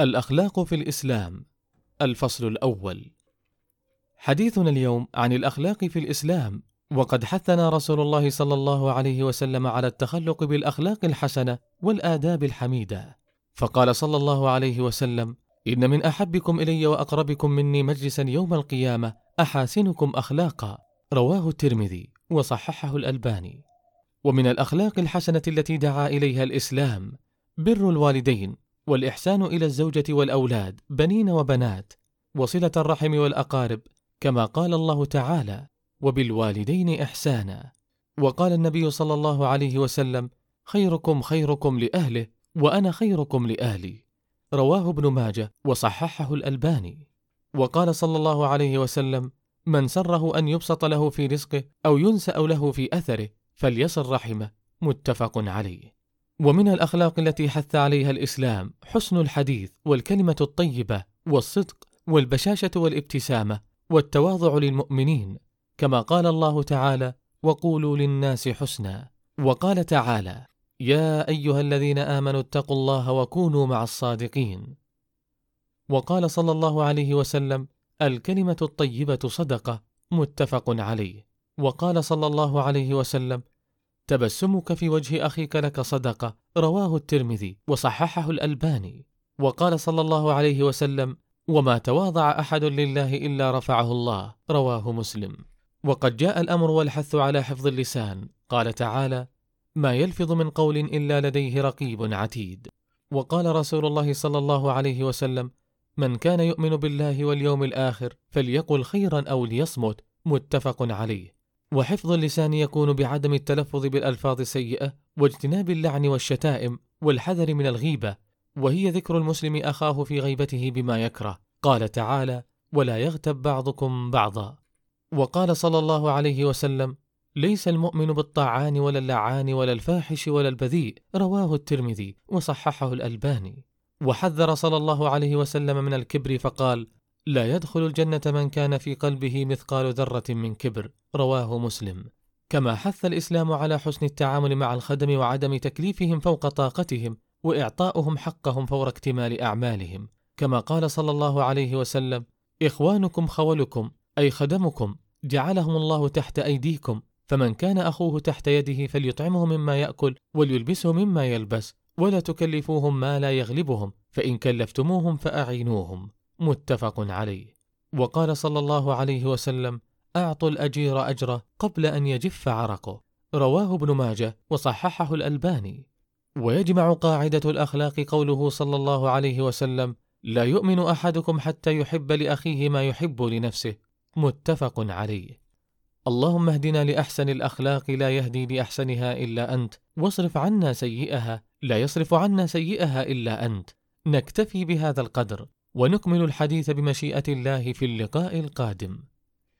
الأخلاق في الإسلام الفصل الأول. حديثنا اليوم عن الأخلاق في الإسلام وقد حثنا رسول الله صلى الله عليه وسلم على التخلق بالأخلاق الحسنة والآداب الحميدة. فقال صلى الله عليه وسلم إن من أحبكم إلي وأقربكم مني مجلسا يوم القيامة أحاسنكم أخلاقا. رواه الترمذي وصححه الألباني. ومن الأخلاق الحسنة التي دعا إليها الإسلام بر الوالدين والإحسان إلى الزوجة والأولاد بنين وبنات وصلة الرحم والأقارب كما قال الله تعالى وبالوالدين إحسانا وقال النبي صلى الله عليه وسلم خيركم خيركم لأهله وأنا خيركم لأهلي رواه ابن ماجه وصححه الألباني. وقال صلى الله عليه وسلم من سره أن يبسط له في رزقه أو ينسأ له في أثره فليصل رحمه. متفق عليه. ومن الأخلاق التي حث عليها الإسلام حسن الحديث والكلمة الطيبة والصدق والبشاشة والابتسامة والتواضع للمؤمنين كما قال الله تعالى وقولوا للناس حسنا وقال تعالى يا أيها الذين آمنوا اتقوا الله وكونوا مع الصادقين وقال صلى الله عليه وسلم الكلمة الطيبة صدقة متفق عليه. وقال صلى الله عليه وسلم تبسمك في وجه أخيك لك صدقة. رواه الترمذي وصححه الألباني. وقال صلى الله عليه وسلم وما تواضع أحد لله إلا رفعه الله. رواه مسلم. وقد جاء الأمر والحث على حفظ اللسان. قال تعالى ما يلفظ من قول إلا لديه رقيب عتيد. وقال رسول الله صلى الله عليه وسلم من كان يؤمن بالله واليوم الآخر فليقل خيرا أو ليصمت. متفق عليه. وحفظ اللسان يكون بعدم التلفظ بالألفاظ السيئة واجتناب اللعن والشتائم والحذر من الغيبة وهي ذكر المسلم أخاه في غيبته بما يكره. قال تعالى ولا يغتب بعضكم بعضا وقال صلى الله عليه وسلم ليس المؤمن بالطاعان ولا اللعان ولا الفاحش ولا البذيء رواه الترمذي وصححه الألباني. وحذر صلى الله عليه وسلم من الكبر فقال لا يدخل الجنة من كان في قلبه مثقال ذرة من كبر. رواه مسلم. كما حث الإسلام على حسن التعامل مع الخدم وعدم تكليفهم فوق طاقتهم وإعطاؤهم حقهم فور اكتمال أعمالهم. كما قال صلى الله عليه وسلم إخوانكم خولكم أي خدمكم جعلهم الله تحت أيديكم. فمن كان أخوه تحت يده فليطعمه مما يأكل وليلبسه مما يلبس ولا تكلفوهم ما لا يغلبهم. فإن كلفتموهم فأعينوهم. متفق عليه. وقال صلى الله عليه وسلم أعطوا الأجير أجره قبل أن يجف عرقه. رواه ابن ماجه وصححه الألباني. ويجمع قاعدة الأخلاق قوله صلى الله عليه وسلم لا يؤمن أحدكم حتى يحب لأخيه ما يحب لنفسه. متفق عليه. اللهم اهدنا لأحسن الأخلاق لا يهدي لأحسنها إلا أنت واصرف عنا سيئها لا يصرف عنا سيئها إلا أنت. نكتفي بهذا القدر. ونكمل الحديث بمشيئة الله في اللقاء القادم.